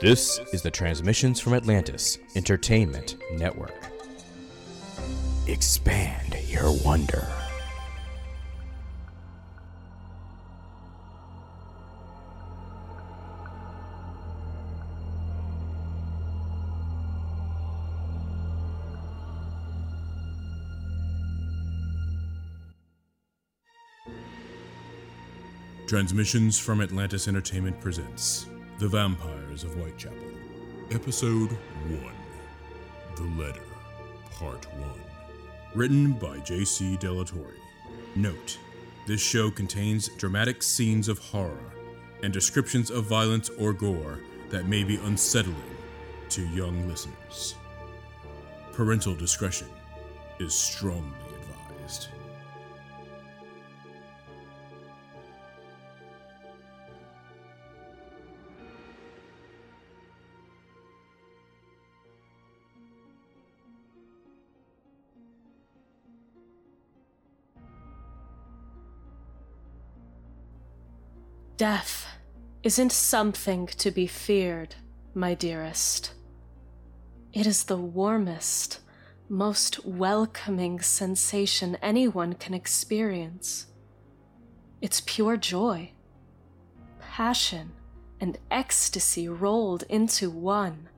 This is the Transmissions from Atlantis Entertainment Network. Expand your wonder. Transmissions from Atlantis Entertainment presents The Vampires of Whitechapel, Episode 1 The Letter, Part 1. Written by J.C. Delatorre. Note this show contains dramatic scenes of horror and descriptions of violence or gore that may be unsettling to young listeners. Parental discretion is strongly advised. Death isn't something to be feared, my dearest. It is the warmest, most welcoming sensation anyone can experience. It's pure joy, passion, and ecstasy rolled into one.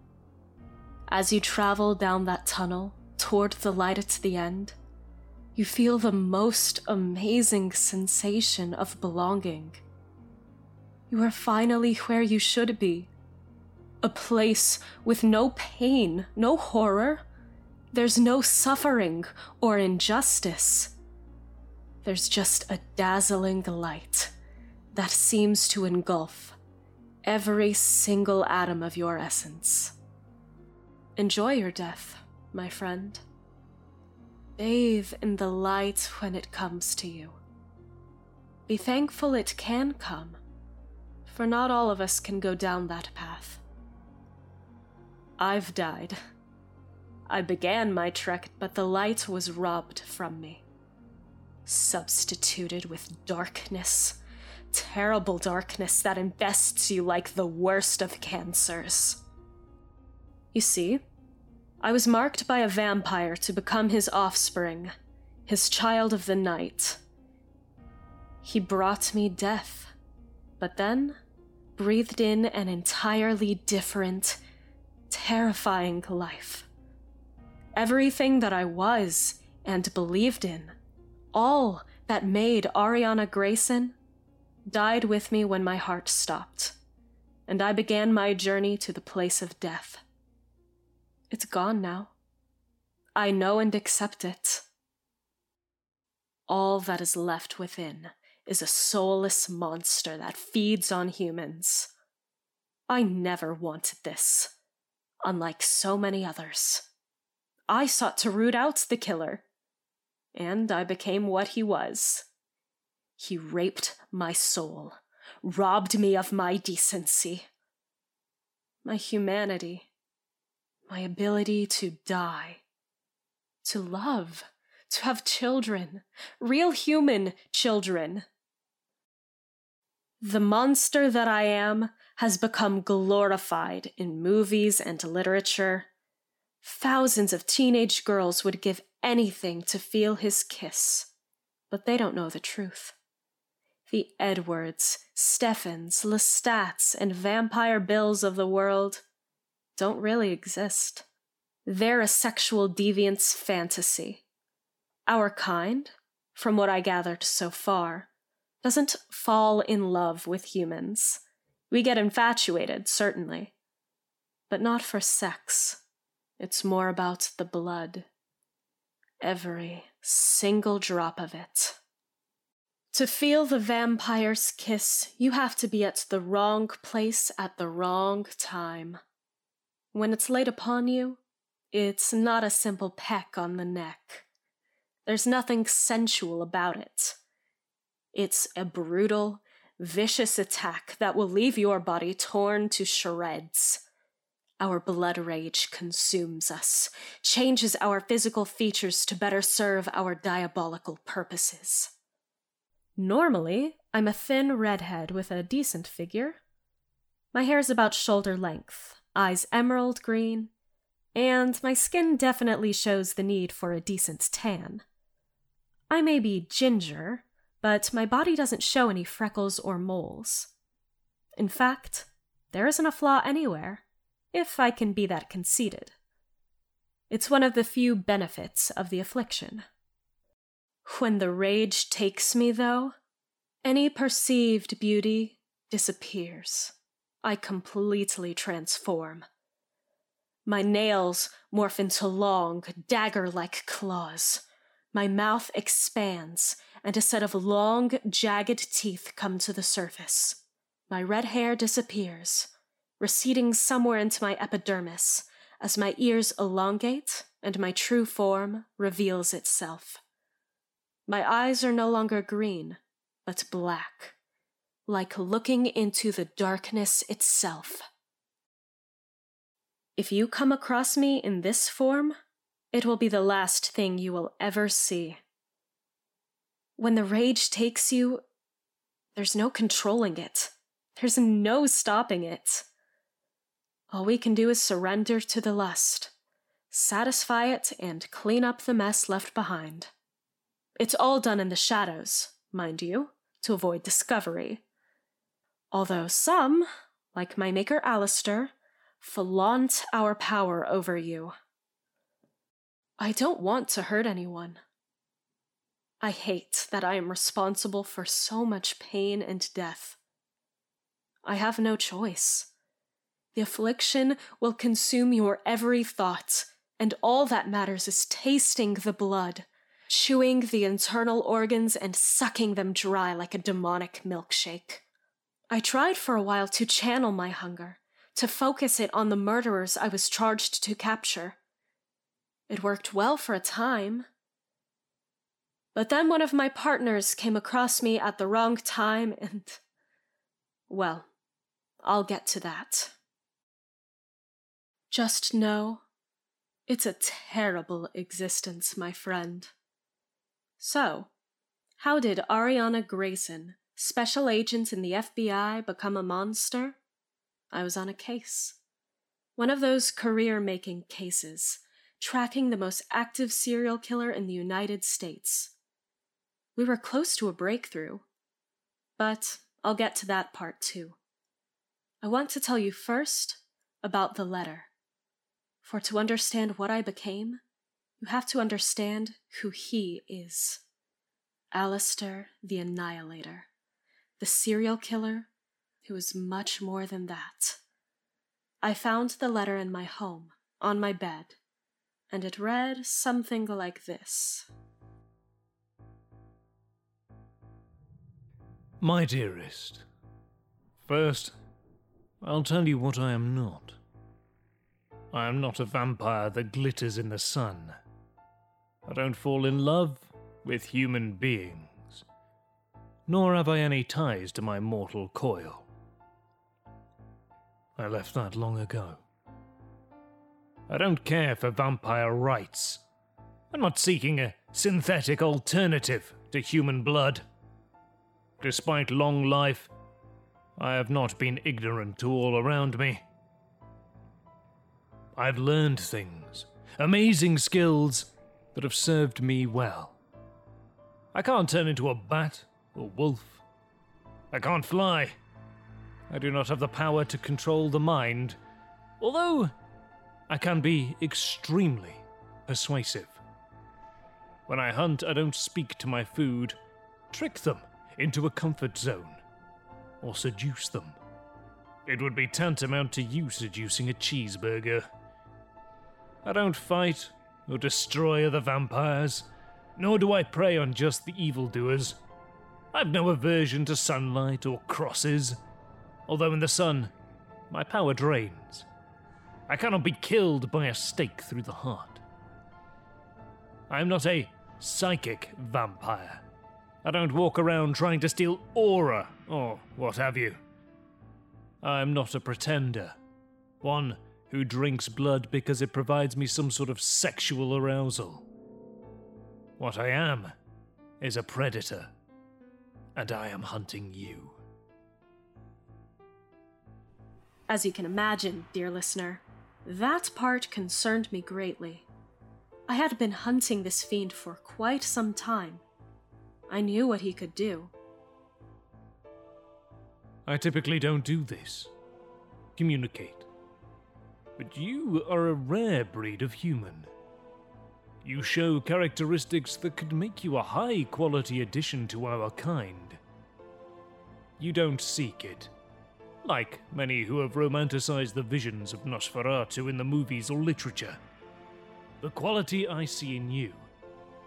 As you travel down that tunnel toward the light at the end, you feel the most amazing sensation of belonging. You are finally where you should be. A place with no pain, no horror. There's no suffering or injustice. There's just a dazzling light that seems to engulf every single atom of your essence. Enjoy your death, my friend. Bathe in the light when it comes to you. Be thankful it can come for not all of us can go down that path. I've died. I began my trek, but the light was robbed from me. Substituted with darkness. Terrible darkness that invests you like the worst of cancers. You see, I was marked by a vampire to become his offspring, his child of the night. He brought me death, but then breathed in an entirely different, terrifying life. Everything that I was and believed in, all that made Ariana Grayson, died with me when my heart stopped, and I began my journey to the place of death. It's gone now. I know and accept it. All that is left within is a soulless monster that feeds on humans. I never wanted this, unlike so many others. I sought to root out the killer, and I became what he was. He raped my soul, robbed me of my decency, my humanity, my ability to die, to love, to have children, real human children. The monster that I am has become glorified in movies and literature. Thousands of teenage girls would give anything to feel his kiss, but they don't know the truth. The Edwards, Stefans, Lestats, and Vampire Bills of the world don't really exist. They're a sexual deviance fantasy. Our kind, from what I gathered so far, doesn't fall in love with humans. We get infatuated, certainly, but not for sex. It's more about the blood. Every single drop of it. To feel the vampire's kiss, you have to be at the wrong place at the wrong time. When it's laid upon you, it's not a simple peck on the neck. There's nothing sensual about it. It's a brutal, vicious attack that will leave your body torn to shreds. Our blood rage consumes us, changes our physical features to better serve our diabolical purposes. Normally, I'm a thin redhead with a decent figure. My hair's about shoulder length, eyes emerald green, and my skin definitely shows the need for a decent tan. I may be ginger, but my body doesn't show any freckles or moles. In fact, there isn't a flaw anywhere, if I can be that conceited. It's one of the few benefits of the affliction. When the rage takes me, though, any perceived beauty disappears. I completely transform. My nails morph into long, dagger like claws. My mouth expands, and a set of long, jagged teeth come to the surface. My red hair disappears, receding somewhere into my epidermis as my ears elongate and my true form reveals itself. My eyes are no longer green, but black, like looking into the darkness itself. If you come across me in this form, it will be the last thing you will ever see. When the rage takes you, there's no controlling it. There's no stopping it. All we can do is surrender to the lust, satisfy it, and clean up the mess left behind. It's all done in the shadows, mind you, to avoid discovery. Although some, like my maker Alistair, flaunt our power over you. I don't want to hurt anyone. I hate that I am responsible for so much pain and death. I have no choice. The affliction will consume your every thought, and all that matters is tasting the blood, chewing the internal organs and sucking them dry like a demonic milkshake. I tried for a while to channel my hunger, to focus it on the murderers I was charged to capture. It worked well for a time. But then one of my partners came across me at the wrong time, and. Well, I'll get to that. Just know it's a terrible existence, my friend. So, how did Ariana Grayson, special agent in the FBI, become a monster? I was on a case. One of those career making cases, tracking the most active serial killer in the United States. We were close to a breakthrough. But I'll get to that part too. I want to tell you first about the letter. For to understand what I became, you have to understand who he is. Alistair the Annihilator, the serial killer who is much more than that. I found the letter in my home, on my bed, and it read something like this My dearest, first, I'll tell you what I am not. I am not a vampire that glitters in the sun. I don't fall in love with human beings, nor have I any ties to my mortal coil. I left that long ago. I don't care for vampire rights. I'm not seeking a synthetic alternative to human blood. Despite long life, I have not been ignorant to all around me. I've learned things, amazing skills that have served me well. I can't turn into a bat or wolf. I can't fly. I do not have the power to control the mind, although I can be extremely persuasive. When I hunt, I don't speak to my food, trick them into a comfort zone, or seduce them. It would be tantamount to you seducing a cheeseburger. I don't fight or destroy other vampires, nor do I prey on just the evildoers. I've no aversion to sunlight or crosses, although in the sun, my power drains. I cannot be killed by a stake through the heart. I am not a psychic vampire. I don't walk around trying to steal aura or what have you. I am not a pretender. One who drinks blood because it provides me some sort of sexual arousal. What I am is a predator, and I am hunting you. As you can imagine, dear listener, that part concerned me greatly. I had been hunting this fiend for quite some time. I knew what he could do. I typically don't do this. Communicate. But you are a rare breed of human. You show characteristics that could make you a high quality addition to our kind. You don't seek it. Like many who have romanticized the visions of Nosferatu in the movies or literature. The quality I see in you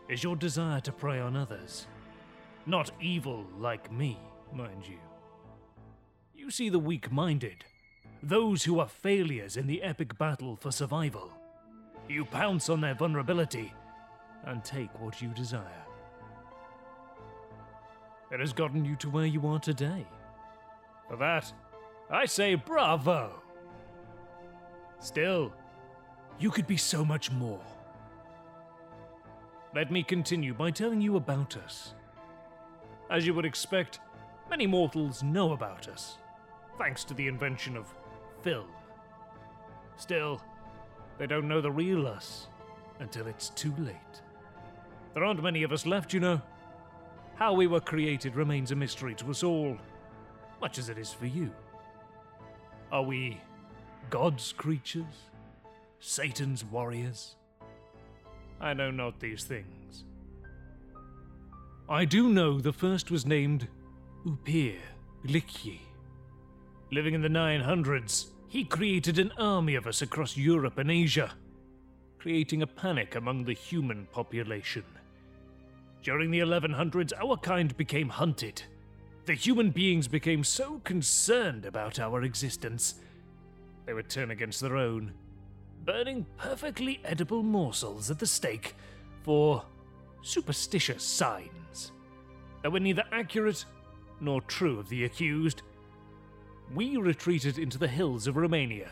is your desire to prey on others. Not evil like me, mind you. You see the weak minded, those who are failures in the epic battle for survival. You pounce on their vulnerability and take what you desire. It has gotten you to where you are today. For that, I say bravo! Still, you could be so much more. Let me continue by telling you about us. As you would expect, many mortals know about us, thanks to the invention of film. Still, they don't know the real us until it's too late. There aren't many of us left, you know. How we were created remains a mystery to us all, much as it is for you. Are we God's creatures? Satan's warriors? I know not these things. I do know the first was named Upir Glikyi. Living in the 900s, he created an army of us across Europe and Asia, creating a panic among the human population. During the 1100s, our kind became hunted. The human beings became so concerned about our existence, they would turn against their own, burning perfectly edible morsels at the stake for superstitious signs that were neither accurate nor true of the accused we retreated into the hills of Romania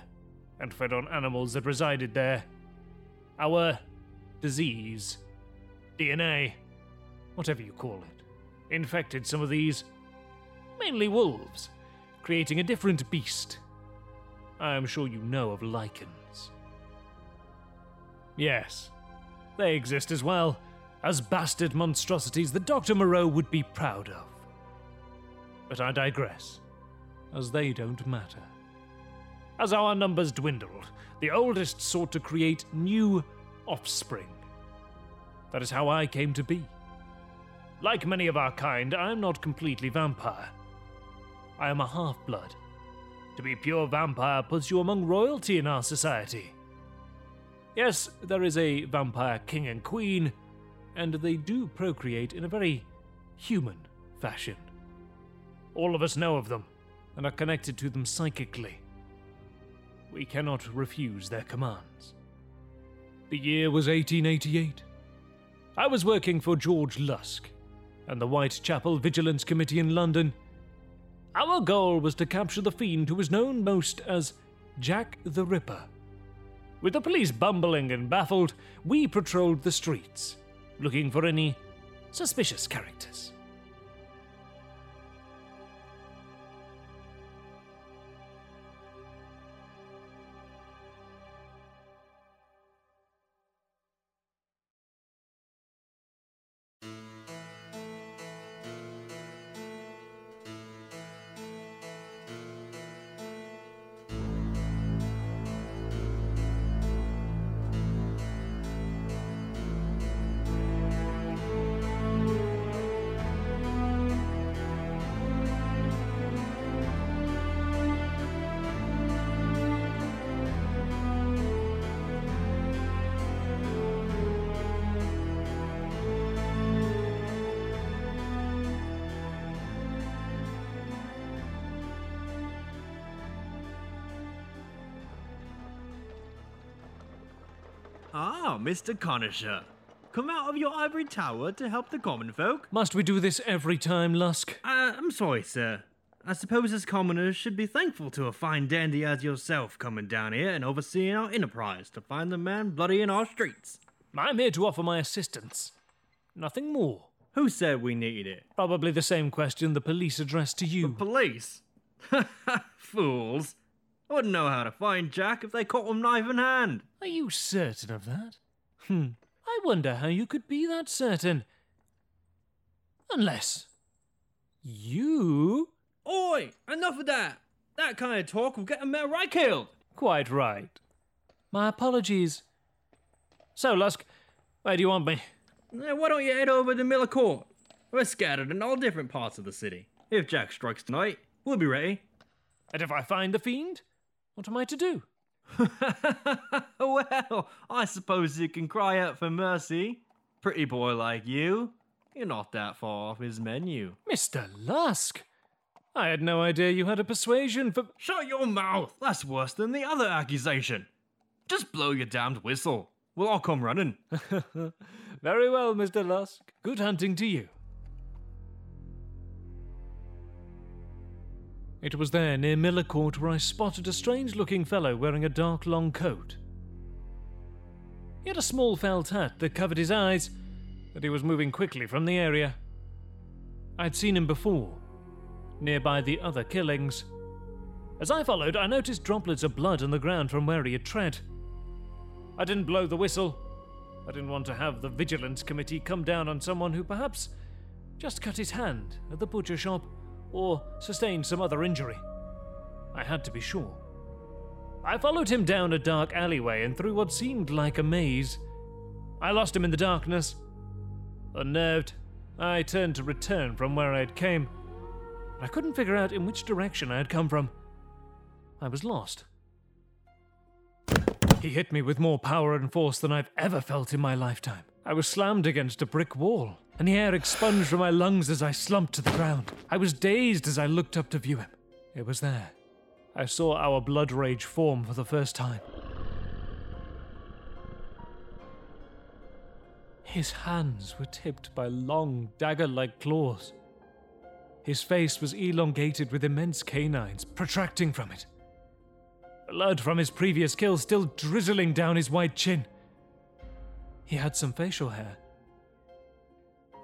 and fed on animals that resided there. Our disease, DNA, whatever you call it, infected some of these, mainly wolves, creating a different beast. I am sure you know of lycans. Yes, they exist as well, as bastard monstrosities that Dr. Moreau would be proud of. But I digress as they don't matter. As our numbers dwindled, the oldest sought to create new offspring. That is how I came to be. Like many of our kind, I am not completely vampire. I am a half blood. To be pure vampire puts you among royalty in our society. Yes, there is a vampire king and queen, and they do procreate in a very human fashion. All of us know of them and are connected to them psychically. We cannot refuse their commands. The year was 1888. I was working for George Lusk and the Whitechapel Vigilance Committee in London. Our goal was to capture the fiend who was known most as Jack the Ripper. With the police bumbling and baffled, we patrolled the streets, looking for any suspicious characters. Ah, Mr. Conisher. Come out of your ivory tower to help the common folk? Must we do this every time, Lusk? Uh, I'm sorry, sir. I suppose us commoners should be thankful to a fine dandy as yourself coming down here and overseeing our enterprise to find the man bloody in our streets. I'm here to offer my assistance. Nothing more. Who said we needed it? Probably the same question the police addressed to you. Police? Fools. I wouldn't know how to find Jack if they caught him knife in hand. Are you certain of that? Hmm. I wonder how you could be that certain. Unless. You. Oi! Enough of that! That kind of talk will get a man right killed! Quite right. My apologies. So, Lusk, where do you want me? Eh, Why don't you head over to Miller Court? We're scattered in all different parts of the city. If Jack strikes tonight, we'll be ready. And if I find the fiend, what am I to do? well, I suppose you can cry out for mercy. Pretty boy like you, you're not that far off his menu. Mr. Lusk! I had no idea you had a persuasion for. Shut your mouth! That's worse than the other accusation. Just blow your damned whistle. We'll all come running. Very well, Mr. Lusk. Good hunting to you. It was there near Miller Court where I spotted a strange looking fellow wearing a dark long coat. He had a small felt hat that covered his eyes, but he was moving quickly from the area. I'd seen him before, nearby the other killings. As I followed, I noticed droplets of blood on the ground from where he had tread. I didn't blow the whistle. I didn't want to have the Vigilance Committee come down on someone who perhaps just cut his hand at the butcher shop or sustained some other injury. I had to be sure. I followed him down a dark alleyway and through what seemed like a maze. I lost him in the darkness. Unnerved, I turned to return from where I had came. I couldn't figure out in which direction I had come from. I was lost. He hit me with more power and force than I've ever felt in my lifetime. I was slammed against a brick wall, and the air expunged from my lungs as I slumped to the ground. I was dazed as I looked up to view him. It was there. I saw our blood rage form for the first time. His hands were tipped by long, dagger like claws. His face was elongated with immense canines protracting from it. Blood from his previous kill still drizzling down his white chin. He had some facial hair.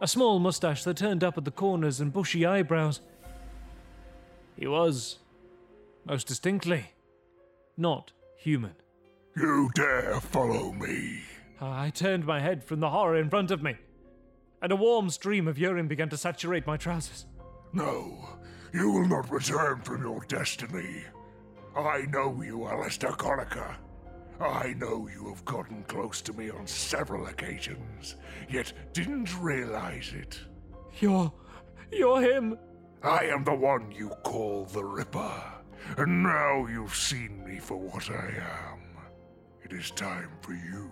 A small mustache that turned up at the corners and bushy eyebrows. He was, most distinctly, not human. You dare follow me? I turned my head from the horror in front of me, and a warm stream of urine began to saturate my trousers. No, you will not return from your destiny. I know you, Alistair Conacher. I know you have gotten close to me on several occasions, yet didn't realize it. You're. you're him! I am the one you call the Ripper, and now you've seen me for what I am. It is time for you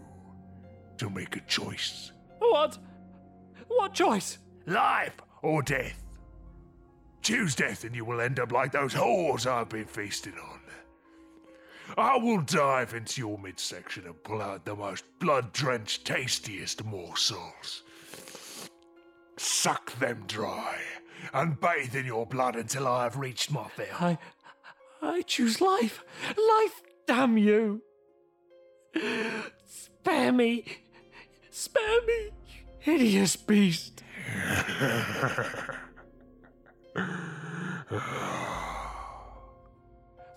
to make a choice What? What choice? life or death. Choose death, and you will end up like those whores I've been feasting on. I will dive into your midsection and pull out the most blood drenched, tastiest morsels. Suck them dry and bathe in your blood until I have reached my fill. I. I choose life! Life, damn you! Spare me! Spare me! Hideous beast!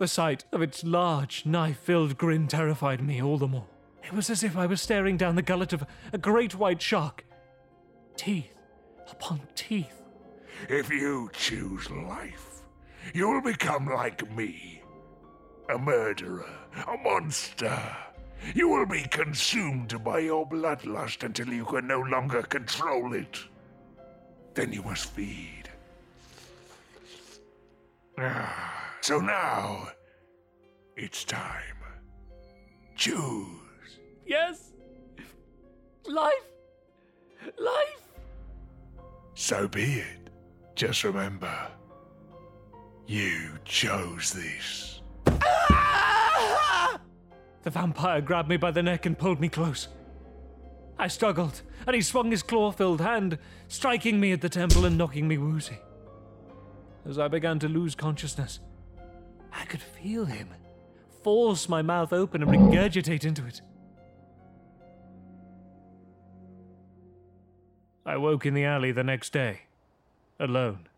The sight of its large, knife filled grin terrified me all the more. It was as if I was staring down the gullet of a great white shark. Teeth upon teeth. If you choose life, you will become like me a murderer, a monster. You will be consumed by your bloodlust until you can no longer control it. Then you must feed. Ah, So now, it's time. Choose. Yes! Life! Life! So be it. Just remember, you chose this. The vampire grabbed me by the neck and pulled me close. I struggled, and he swung his claw filled hand, striking me at the temple and knocking me woozy. As I began to lose consciousness, I could feel him force my mouth open and regurgitate into it. I woke in the alley the next day, alone,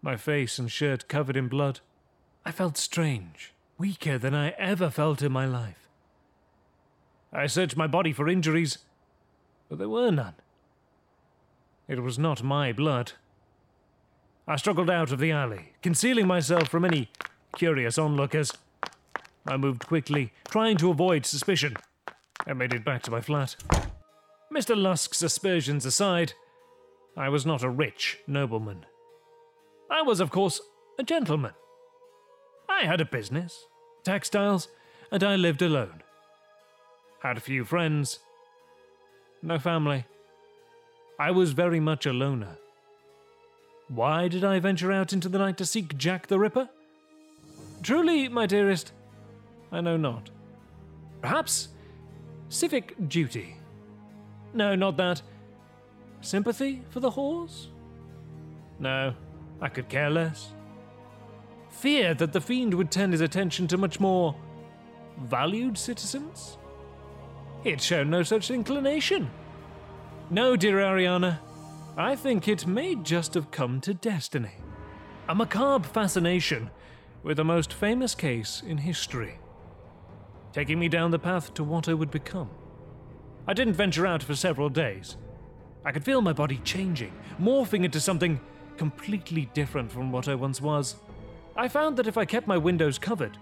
my face and shirt covered in blood. I felt strange weaker than I ever felt in my life. I searched my body for injuries, but there were none. It was not my blood. I struggled out of the alley, concealing myself from any curious onlookers. I moved quickly, trying to avoid suspicion. I made it back to my flat. Mr. Lusk's aspersions aside, I was not a rich nobleman. I was, of course, a gentleman. I had a business, textiles, and I lived alone. Had a few friends, no family. I was very much a loner. Why did I venture out into the night to seek Jack the Ripper? Truly, my dearest, I know not. Perhaps civic duty. No, not that. Sympathy for the whores? No, I could care less. Fear that the fiend would turn his attention to much more valued citizens? He had shown no such inclination. No, dear Ariana, I think it may just have come to destiny. A macabre fascination with the most famous case in history, taking me down the path to what I would become. I didn't venture out for several days. I could feel my body changing, morphing into something completely different from what I once was. I found that if I kept my windows covered,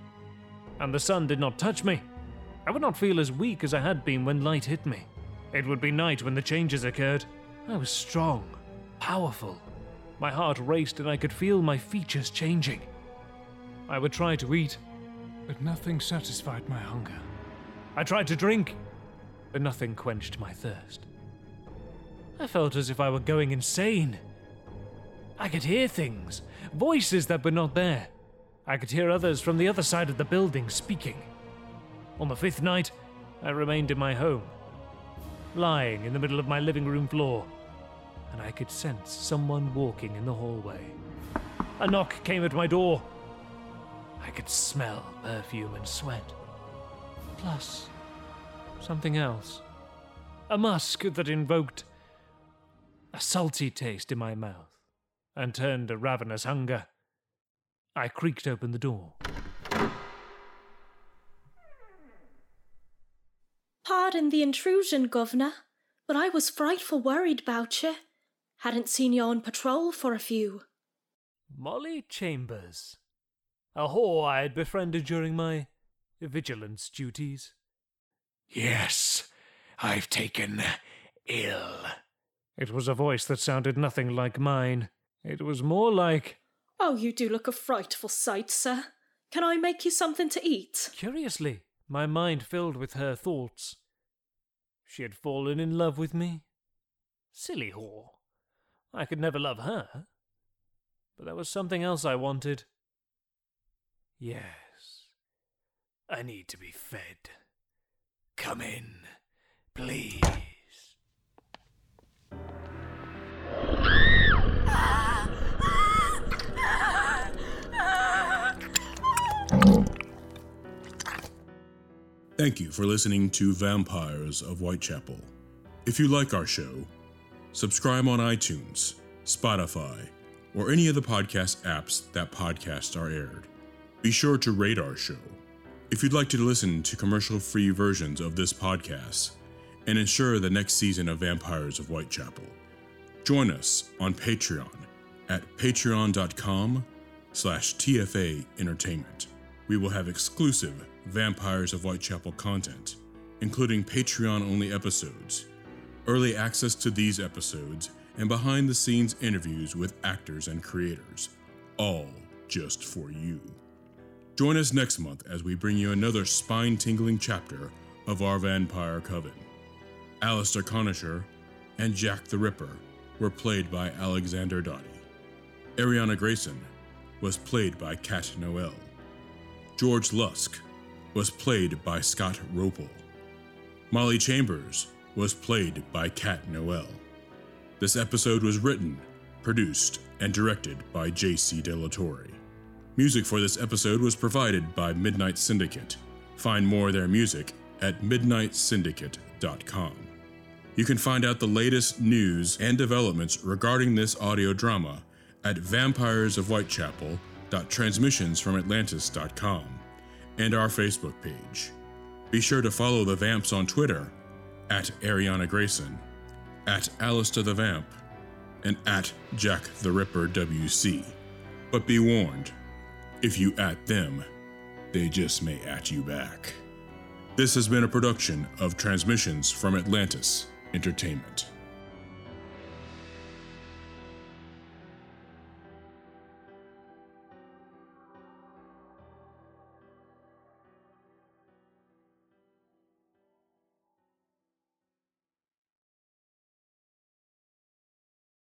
and the sun did not touch me, I would not feel as weak as I had been when light hit me. It would be night when the changes occurred. I was strong, powerful. My heart raced and I could feel my features changing. I would try to eat, but nothing satisfied my hunger. I tried to drink, but nothing quenched my thirst. I felt as if I were going insane. I could hear things, voices that were not there. I could hear others from the other side of the building speaking. On the fifth night, I remained in my home, lying in the middle of my living room floor, and I could sense someone walking in the hallway. A knock came at my door. I could smell perfume and sweat. Plus, something else. A musk that invoked a salty taste in my mouth and turned a ravenous hunger. I creaked open the door. Pardon the intrusion, Governor, but I was frightful worried about you. Hadn't seen you on patrol for a few. Molly Chambers. A whore I had befriended during my vigilance duties. Yes, I've taken ill. It was a voice that sounded nothing like mine. It was more like. Oh, you do look a frightful sight, sir. Can I make you something to eat? Curiously, my mind filled with her thoughts. She had fallen in love with me. Silly whore. I could never love her. But there was something else I wanted. Yes. I need to be fed. Come in, please. Thank you for listening to Vampires of Whitechapel. If you like our show, subscribe on iTunes, Spotify, or any of the podcast apps that podcasts are aired. Be sure to rate our show. If you'd like to listen to commercial free versions of this podcast and ensure the next season of Vampires of Whitechapel, join us on Patreon at patreon.com slash TFA Entertainment. We will have exclusive Vampires of Whitechapel content, including Patreon only episodes, early access to these episodes, and behind the scenes interviews with actors and creators, all just for you. Join us next month as we bring you another spine tingling chapter of our vampire coven. Alistair Conisher and Jack the Ripper were played by Alexander Dottie. Ariana Grayson was played by Kat Noel. George Lusk was played by Scott Ropel. Molly Chambers was played by Kat Noel. This episode was written, produced, and directed by J.C. Delatorre. Music for this episode was provided by Midnight Syndicate. Find more of their music at midnightsyndicate.com. You can find out the latest news and developments regarding this audio drama at vampiresofwhitechapel.transmissionsfromatlantis.com and our Facebook page. Be sure to follow the Vamps on Twitter at Ariana Grayson, at Alistair the Vamp, and at Jack the Ripper WC. But be warned, if you at them, they just may at you back. This has been a production of Transmissions from Atlantis Entertainment.